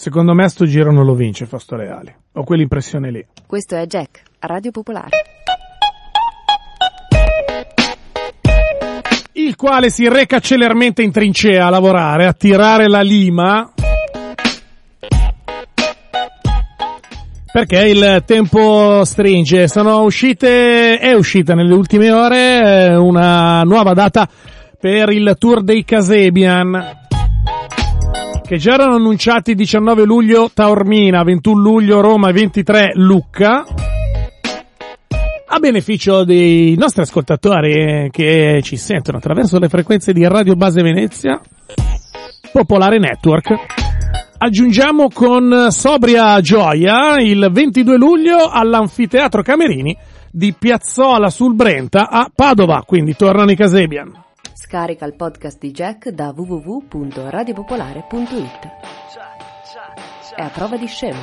Secondo me sto giro non lo vince Fausto Leali. Ho quell'impressione lì. Questo è Jack, Radio Popolare. Il quale si reca celermente in trincea a lavorare, a tirare la lima. Perché il tempo stringe. Sono uscite, è uscita nelle ultime ore eh, una nuova data per il Tour dei Casebian che già erano annunciati 19 luglio Taormina, 21 luglio Roma e 23 Lucca. A beneficio dei nostri ascoltatori che ci sentono attraverso le frequenze di Radio Base Venezia, Popolare Network, aggiungiamo con sobria gioia il 22 luglio all'Anfiteatro Camerini di Piazzola sul Brenta a Padova, quindi tornano i Casebian. Scarica il podcast di Jack da www.radiopopolare.it. È a prova di scemo.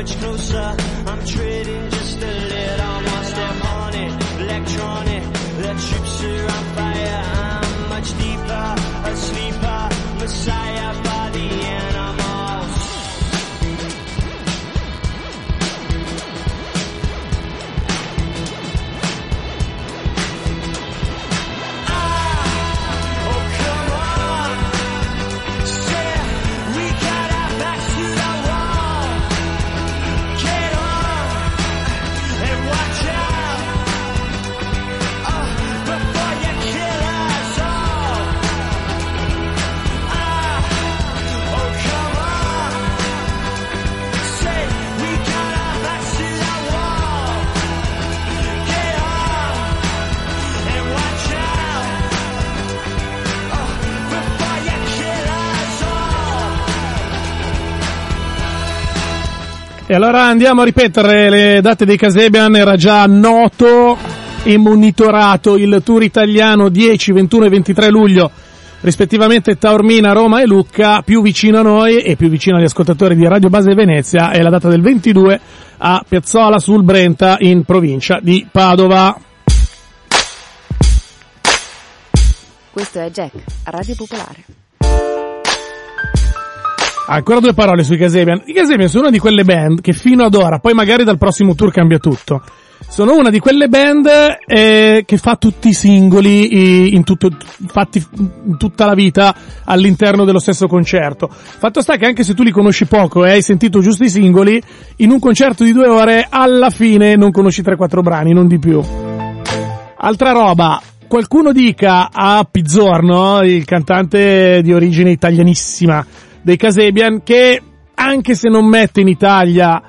Much closer, I'm trading just a little. More step on it. Electronic, the troops are E allora andiamo a ripetere le date dei Casebian, era già noto e monitorato il tour italiano 10, 21 e 23 luglio, rispettivamente Taormina, Roma e Lucca, più vicino a noi e più vicino agli ascoltatori di Radio Base Venezia è la data del 22 a Piazzola sul Brenta in provincia di Padova. Questo è Jack, Radio Popolare. Ancora due parole sui Casebian. I Casebian sono una di quelle band che fino ad ora, poi magari dal prossimo tour cambia tutto. Sono una di quelle band eh, che fa tutti i singoli eh, in tutto, fatti in tutta la vita all'interno dello stesso concerto. Fatto sta che anche se tu li conosci poco e hai sentito giusto i singoli, in un concerto di due ore alla fine non conosci 3-4 brani, non di più. Altra roba, qualcuno dica a Pizzorno, il cantante di origine italianissima dei Casebian, che anche se non mette in Italia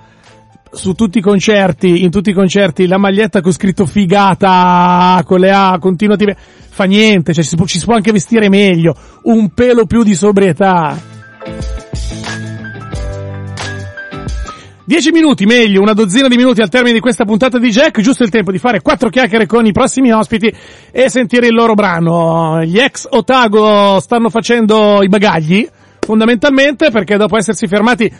su tutti i concerti, in tutti i concerti, la maglietta con scritto figata, con le A continuative, fa niente, cioè ci si può, ci si può anche vestire meglio, un pelo più di sobrietà. Dieci minuti, meglio, una dozzina di minuti al termine di questa puntata di Jack, giusto il tempo di fare quattro chiacchiere con i prossimi ospiti e sentire il loro brano. Gli ex Otago stanno facendo i bagagli, fondamentalmente perché dopo essersi fermati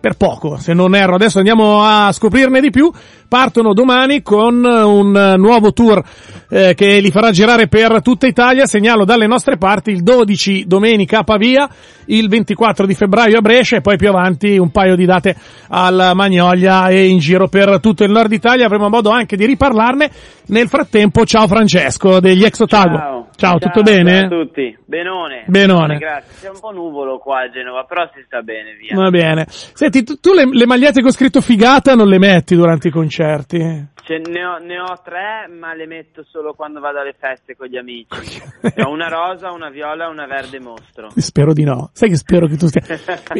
per poco, se non erro. Adesso andiamo a scoprirne di più. Partono domani con un nuovo tour eh, che li farà girare per tutta Italia. Segnalo dalle nostre parti il 12 domenica a Pavia, il 24 di febbraio a Brescia e poi più avanti un paio di date al Magnolia e in giro per tutto il nord Italia. Avremo modo anche di riparlarne. Nel frattempo, ciao Francesco degli Exotago. Ciao. Ciao, tutto bene? Ciao a tutti. Benone. Benone. Grazie. C'è un po' nuvolo qua a Genova, però si sta bene, via. Va bene. Senti, tu, tu le, le magliette con scritto figata non le metti durante i concerti? Ce ne, ho, ne ho tre, ma le metto solo quando vado alle feste con gli amici. ho una rosa, una viola e una verde mostro. Spero di no. Sai che spero che tu stia...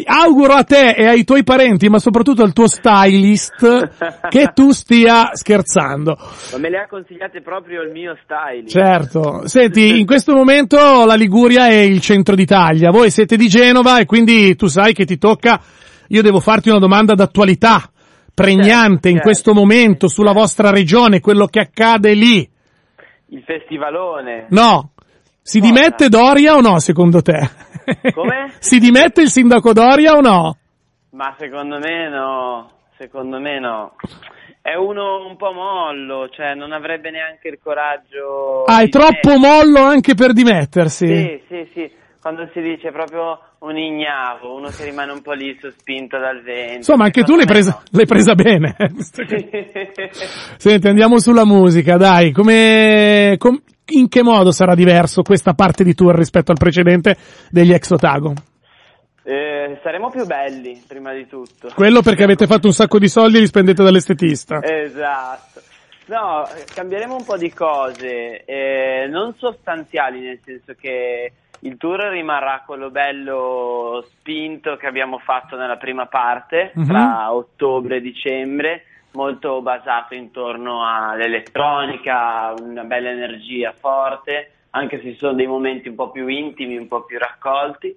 Auguro a te e ai tuoi parenti, ma soprattutto al tuo stylist, che tu stia scherzando. Ma me le ha consigliate proprio il mio stylist. Certo. Senti, in questo momento la Liguria è il centro d'Italia. Voi siete di Genova e quindi tu sai che ti tocca... Io devo farti una domanda d'attualità pregnante Certo, in certo. questo momento sulla vostra regione, quello che accade lì. Il festivalone. No. Si dimette Doria o no, secondo te? Come? si dimette il sindaco Doria o no? Ma secondo me no. Secondo me no. È uno un po' mollo, cioè non avrebbe neanche il coraggio. Ah, è troppo mollo anche per dimettersi. Sì, sì, sì. Quando si dice proprio un ignavo, uno che rimane un po' lì sospinto dal vento. Insomma, anche tu l'hai presa, l'hai presa bene. no. Senti, andiamo sulla musica, dai. Come, com- in che modo sarà diverso questa parte di tour rispetto al precedente degli ex Otago? Eh, saremo più belli, prima di tutto. Quello perché avete fatto un sacco di soldi e li spendete dall'estetista. Esatto. No, eh, cambieremo un po' di cose, eh, non sostanziali, nel senso che il tour rimarrà quello bello spinto che abbiamo fatto nella prima parte, Mhm. tra ottobre e dicembre, molto basato intorno all'elettronica, una bella energia forte, anche se ci sono dei momenti un po' più intimi, un po' più raccolti.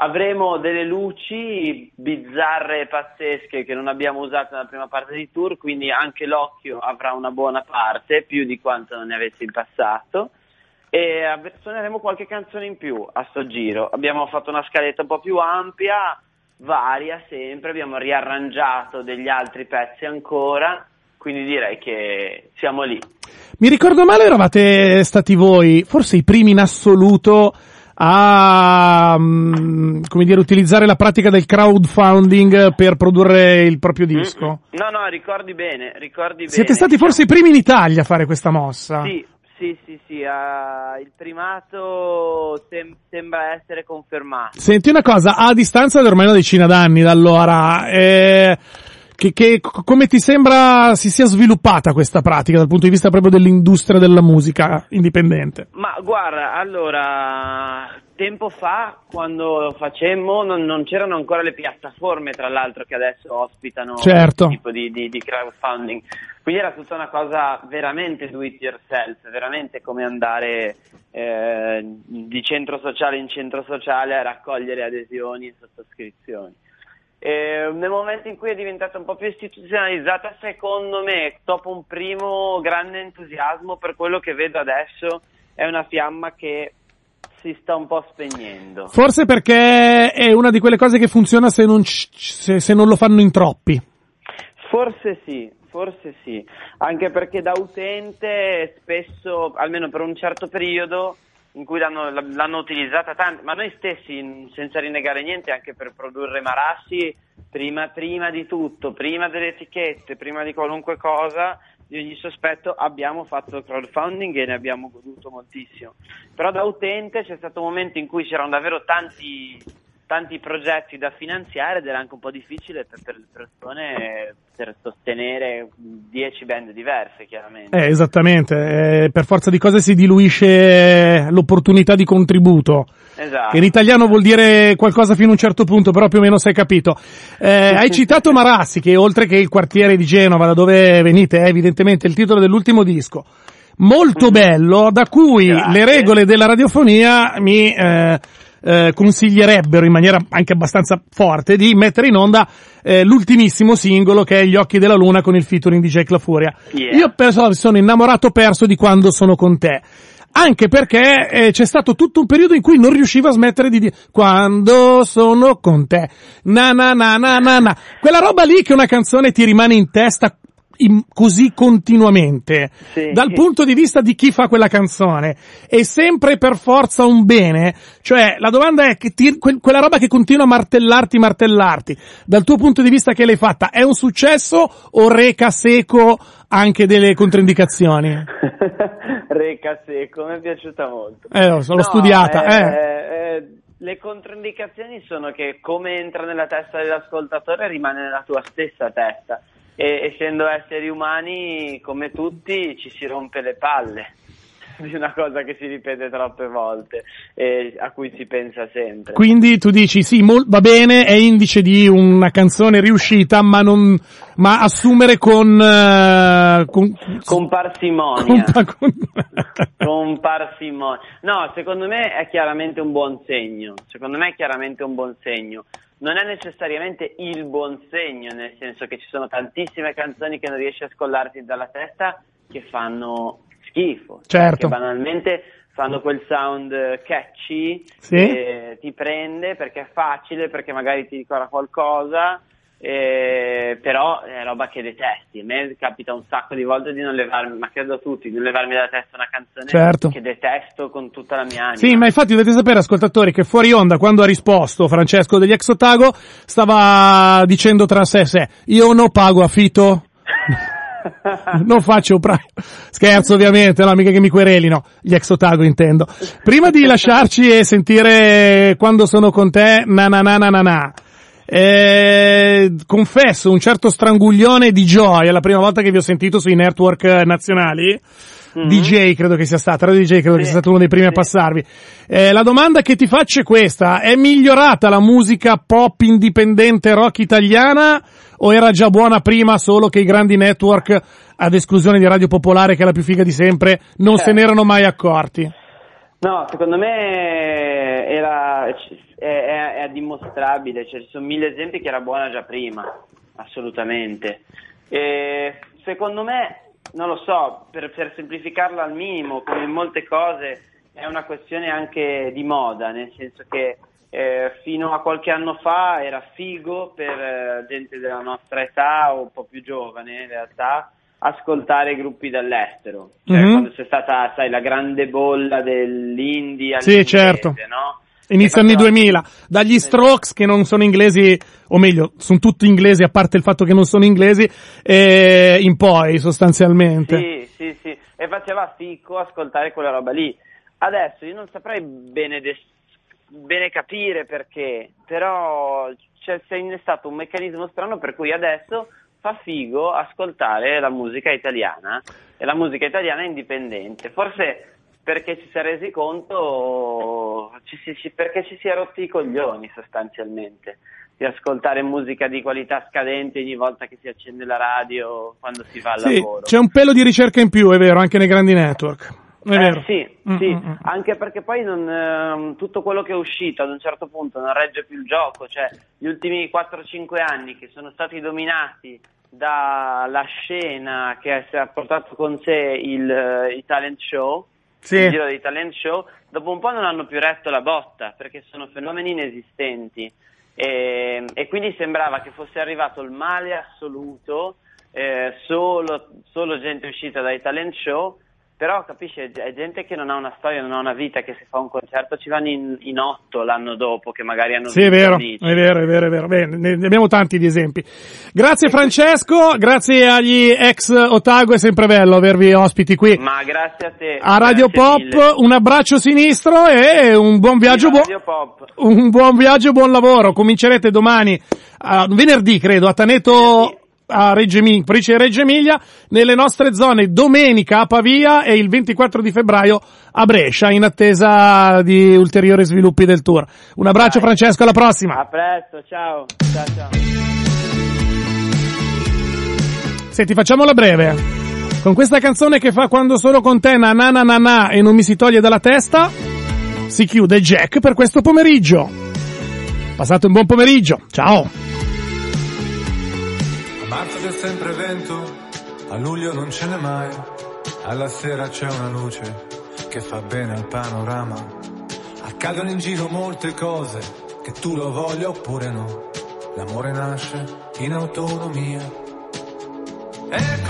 Avremo delle luci bizzarre e pazzesche che non abbiamo usato nella prima parte di tour, quindi anche l'occhio avrà una buona parte, più di quanto non ne avesse in passato. E suoneremo qualche canzone in più a sto giro. Abbiamo fatto una scaletta un po' più ampia, varia sempre, abbiamo riarrangiato degli altri pezzi ancora, quindi direi che siamo lì. Mi ricordo male, eravate stati voi, forse i primi in assoluto a, mm, come dire, utilizzare la pratica del crowdfunding per produrre il proprio disco. No, no, ricordi bene, ricordi bene. Siete stati forse i primi in Italia a fare questa mossa. Sì, sì, sì, sì, ah, il primato sem- sembra essere confermato. Senti una cosa, a distanza di ormai una decina d'anni da allora, eh, che, che- co- come ti sembra si sia sviluppata questa pratica dal punto di vista proprio dell'industria della musica indipendente? Ma guarda, allora, tempo fa, quando lo facemmo, non, non c'erano ancora le piattaforme, tra l'altro, che adesso ospitano Certo. questo tipo di, di- di crowdfunding. Quindi era tutta una cosa veramente do it yourself, veramente come andare eh, di centro sociale in centro sociale a raccogliere adesioni e sottoscrizioni. E nel momento in cui è diventata un po' più istituzionalizzata, secondo me, dopo un primo grande entusiasmo per quello che vedo adesso, è una fiamma che si sta un po' spegnendo. Forse perché è una di quelle cose che funziona se non, se, se non lo fanno in troppi. Forse sì, forse sì, anche perché da utente spesso, almeno per un certo periodo, in cui l'hanno, l'hanno utilizzata tanto, ma noi stessi, senza rinnegare niente, anche per produrre Marassi, prima, prima di tutto, prima delle etichette, prima di qualunque cosa, di ogni sospetto, abbiamo fatto crowdfunding e ne abbiamo goduto moltissimo. Però da utente c'è stato un momento in cui c'erano davvero tanti, tanti progetti da finanziare ed era anche un po' difficile per, per le persone per sostenere 10 band diverse, chiaramente. Eh, esattamente, eh, per forza di cose si diluisce l'opportunità di contributo. Esatto. In italiano vuol dire qualcosa fino a un certo punto, però più o meno sei capito. Eh, hai citato Marassi, che oltre che il quartiere di Genova, da dove venite, è evidentemente il titolo dell'ultimo disco. Molto bello, da cui Mhm. Grazie. le regole della radiofonia mi eh, eh, consiglierebbero in maniera anche abbastanza forte di mettere in onda eh, l'ultimissimo singolo che è Gli occhi della luna con il featuring di Jack La Furia. Yeah. Io perso- sono innamorato perso di quando sono con te. anche perché eh, c'è stato tutto un periodo in cui non riusciva a smettere di dire quando sono con te, na na na na na na, quella roba lì che una canzone ti rimane in testa in- così continuamente, Sì. dal punto di vista di chi fa quella canzone, è sempre per forza un bene? Cioè, la domanda è che ti- quel- quella roba che continua a martellarti, martellarti, dal tuo punto di vista che l'hai fatta, è un successo o reca seco anche delle controindicazioni? Reca secco, mi è piaciuta molto. Eh, l'ho No, studiata, eh, eh. eh, le controindicazioni sono che come entra nella testa dell'ascoltatore rimane nella tua stessa testa e essendo esseri umani come tutti ci si rompe le palle di una cosa che si ripete troppe volte e a cui si pensa sempre. Quindi tu dici sì, mol- va bene, è indice di una canzone riuscita, ma non, ma assumere con, eh, con, Con parsimonia. con- con- con parsimonia. No, secondo me è chiaramente un buon segno. Secondo me è chiaramente un buon segno. Non è necessariamente il buon segno, nel senso che ci sono tantissime canzoni che non riesci a scollarti dalla testa che fanno schifo. Certo. Che banalmente fanno quel sound eh, catchy Sì. che ti prende perché è facile, perché magari ti ricorda qualcosa. eh, però è roba che detesti. A me capita un sacco di volte di non levarmi, ma credo a tutti, di non levarmi dalla testa una canzone Certo. che detesto con tutta la mia anima. Sì, ma infatti dovete sapere, ascoltatori, che fuori onda, quando ha risposto Francesco degli ex Otago, stava dicendo tra sé e sé, io non pago affitto, non faccio pra- scherzo ovviamente, no, mica che mi querelino, gli ex Otago intendo. Prima di lasciarci e sentire quando sono con te, na na na na na na. Eh, confesso un certo stranguglione di gioia la prima volta che vi ho sentito sui network nazionali. DJ credo che sia stato, Radio DJ credo Sì, che sia stato uno dei primi a sì. passarvi. Eh, la domanda che ti faccio è questa, è migliorata la musica pop indipendente rock italiana o era già buona prima solo che i grandi network, ad esclusione di Radio Popolare che è la più figa di sempre, non se Certo. ne erano mai accorti? No, secondo me era, è, è- è dimostrabile, cioè, ci sono mille esempi che era buona già prima, assolutamente. E secondo me, non lo so, per, per semplificarla al minimo, come in molte cose, è una questione anche di moda, nel senso che eh, fino a qualche anno fa era figo per eh, gente della nostra età o un po' più giovane in realtà ascoltare gruppi dall'estero. Cioè, Mhm. quando c'è stata, sai, la grande bolla dell'indie Sì, certo. no? Inizio anni faceva- 2000, dagli Esatto. Strokes che non sono inglesi, o meglio, sono tutti inglesi a parte il fatto che non sono inglesi, eh, in poi sostanzialmente. Sì, sì, sì, e faceva fico ascoltare quella roba lì. Adesso io non saprei bene, des- bene capire perché, però c'è, si è innestato un meccanismo strano per cui adesso fa figo ascoltare la musica italiana e la musica italiana indipendente. Forse perché ci si è resi conto, ci ci- perché ci si è rotti i coglioni sostanzialmente di ascoltare musica di qualità scadente ogni volta che si accende la radio quando si va al Sì, lavoro. c'è un pelo di ricerca in più, è vero, anche nei grandi network. Eh, sì, Mm, sì, mm, mm. anche perché poi non, ehm, tutto quello che è uscito ad un certo punto non regge più il gioco, cioè gli ultimi 4-5 anni che sono stati dominati dalla scena che ha portato con sé il, eh, i talent show, Sì. il giro dei talent show, dopo un po' non hanno più retto la botta perché sono fenomeni inesistenti e, e quindi sembrava che fosse arrivato il male assoluto, eh, solo, solo gente uscita dai talent show, però capisci, è gente che non ha una storia, non ha una vita, che se fa un concerto ci vanno in, in otto l'anno dopo, che magari hanno Sì, è vero, Amici. è vero, è vero, è vero. Bene, ne abbiamo tanti di esempi. Grazie Francesco, grazie agli ex Otago, è sempre bello avervi ospiti qui Ma grazie a te. a Radio Pop. mille. Un abbraccio sinistro e un buon viaggio, buon, un buon viaggio, buon lavoro. Comincerete domani, a- venerdì credo, a Taneto, a Reggio Emilia, provincia di Reggio Emilia, nelle nostre zone domenica a Pavia e il 24 di febbraio a Brescia, in attesa di ulteriori sviluppi del tour. Un abbraccio Dai. Francesco, alla prossima. A presto, ciao. Ciao, ciao. Senti, facciamola breve. Con questa canzone che fa quando sono con te na na na na na e non mi si toglie dalla testa, si chiude Jack per questo pomeriggio. Passate un buon pomeriggio. Ciao. Marzo c'è sempre vento, a luglio non ce n'è mai, alla sera c'è una luce che fa bene al panorama. Accadono in giro molte cose, che tu lo voglia oppure no. L'amore nasce in autonomia. E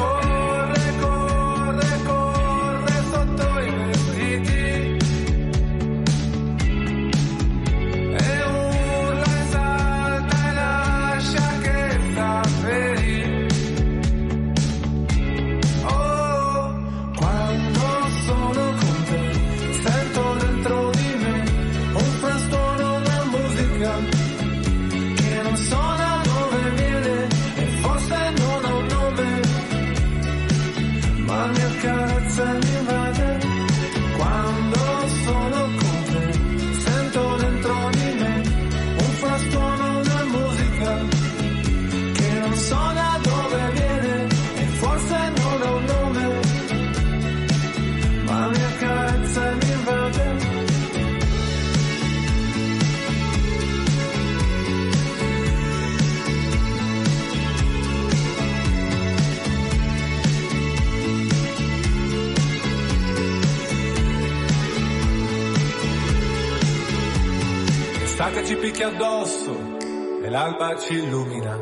addosso e l'alba ci illumina.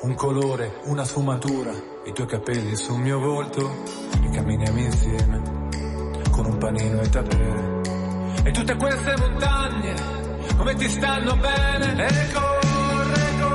Un colore, una sfumatura, i tuoi capelli sul mio volto e camminiamo insieme con un panino e tapere. E tutte queste montagne, come ti stanno bene? E corre,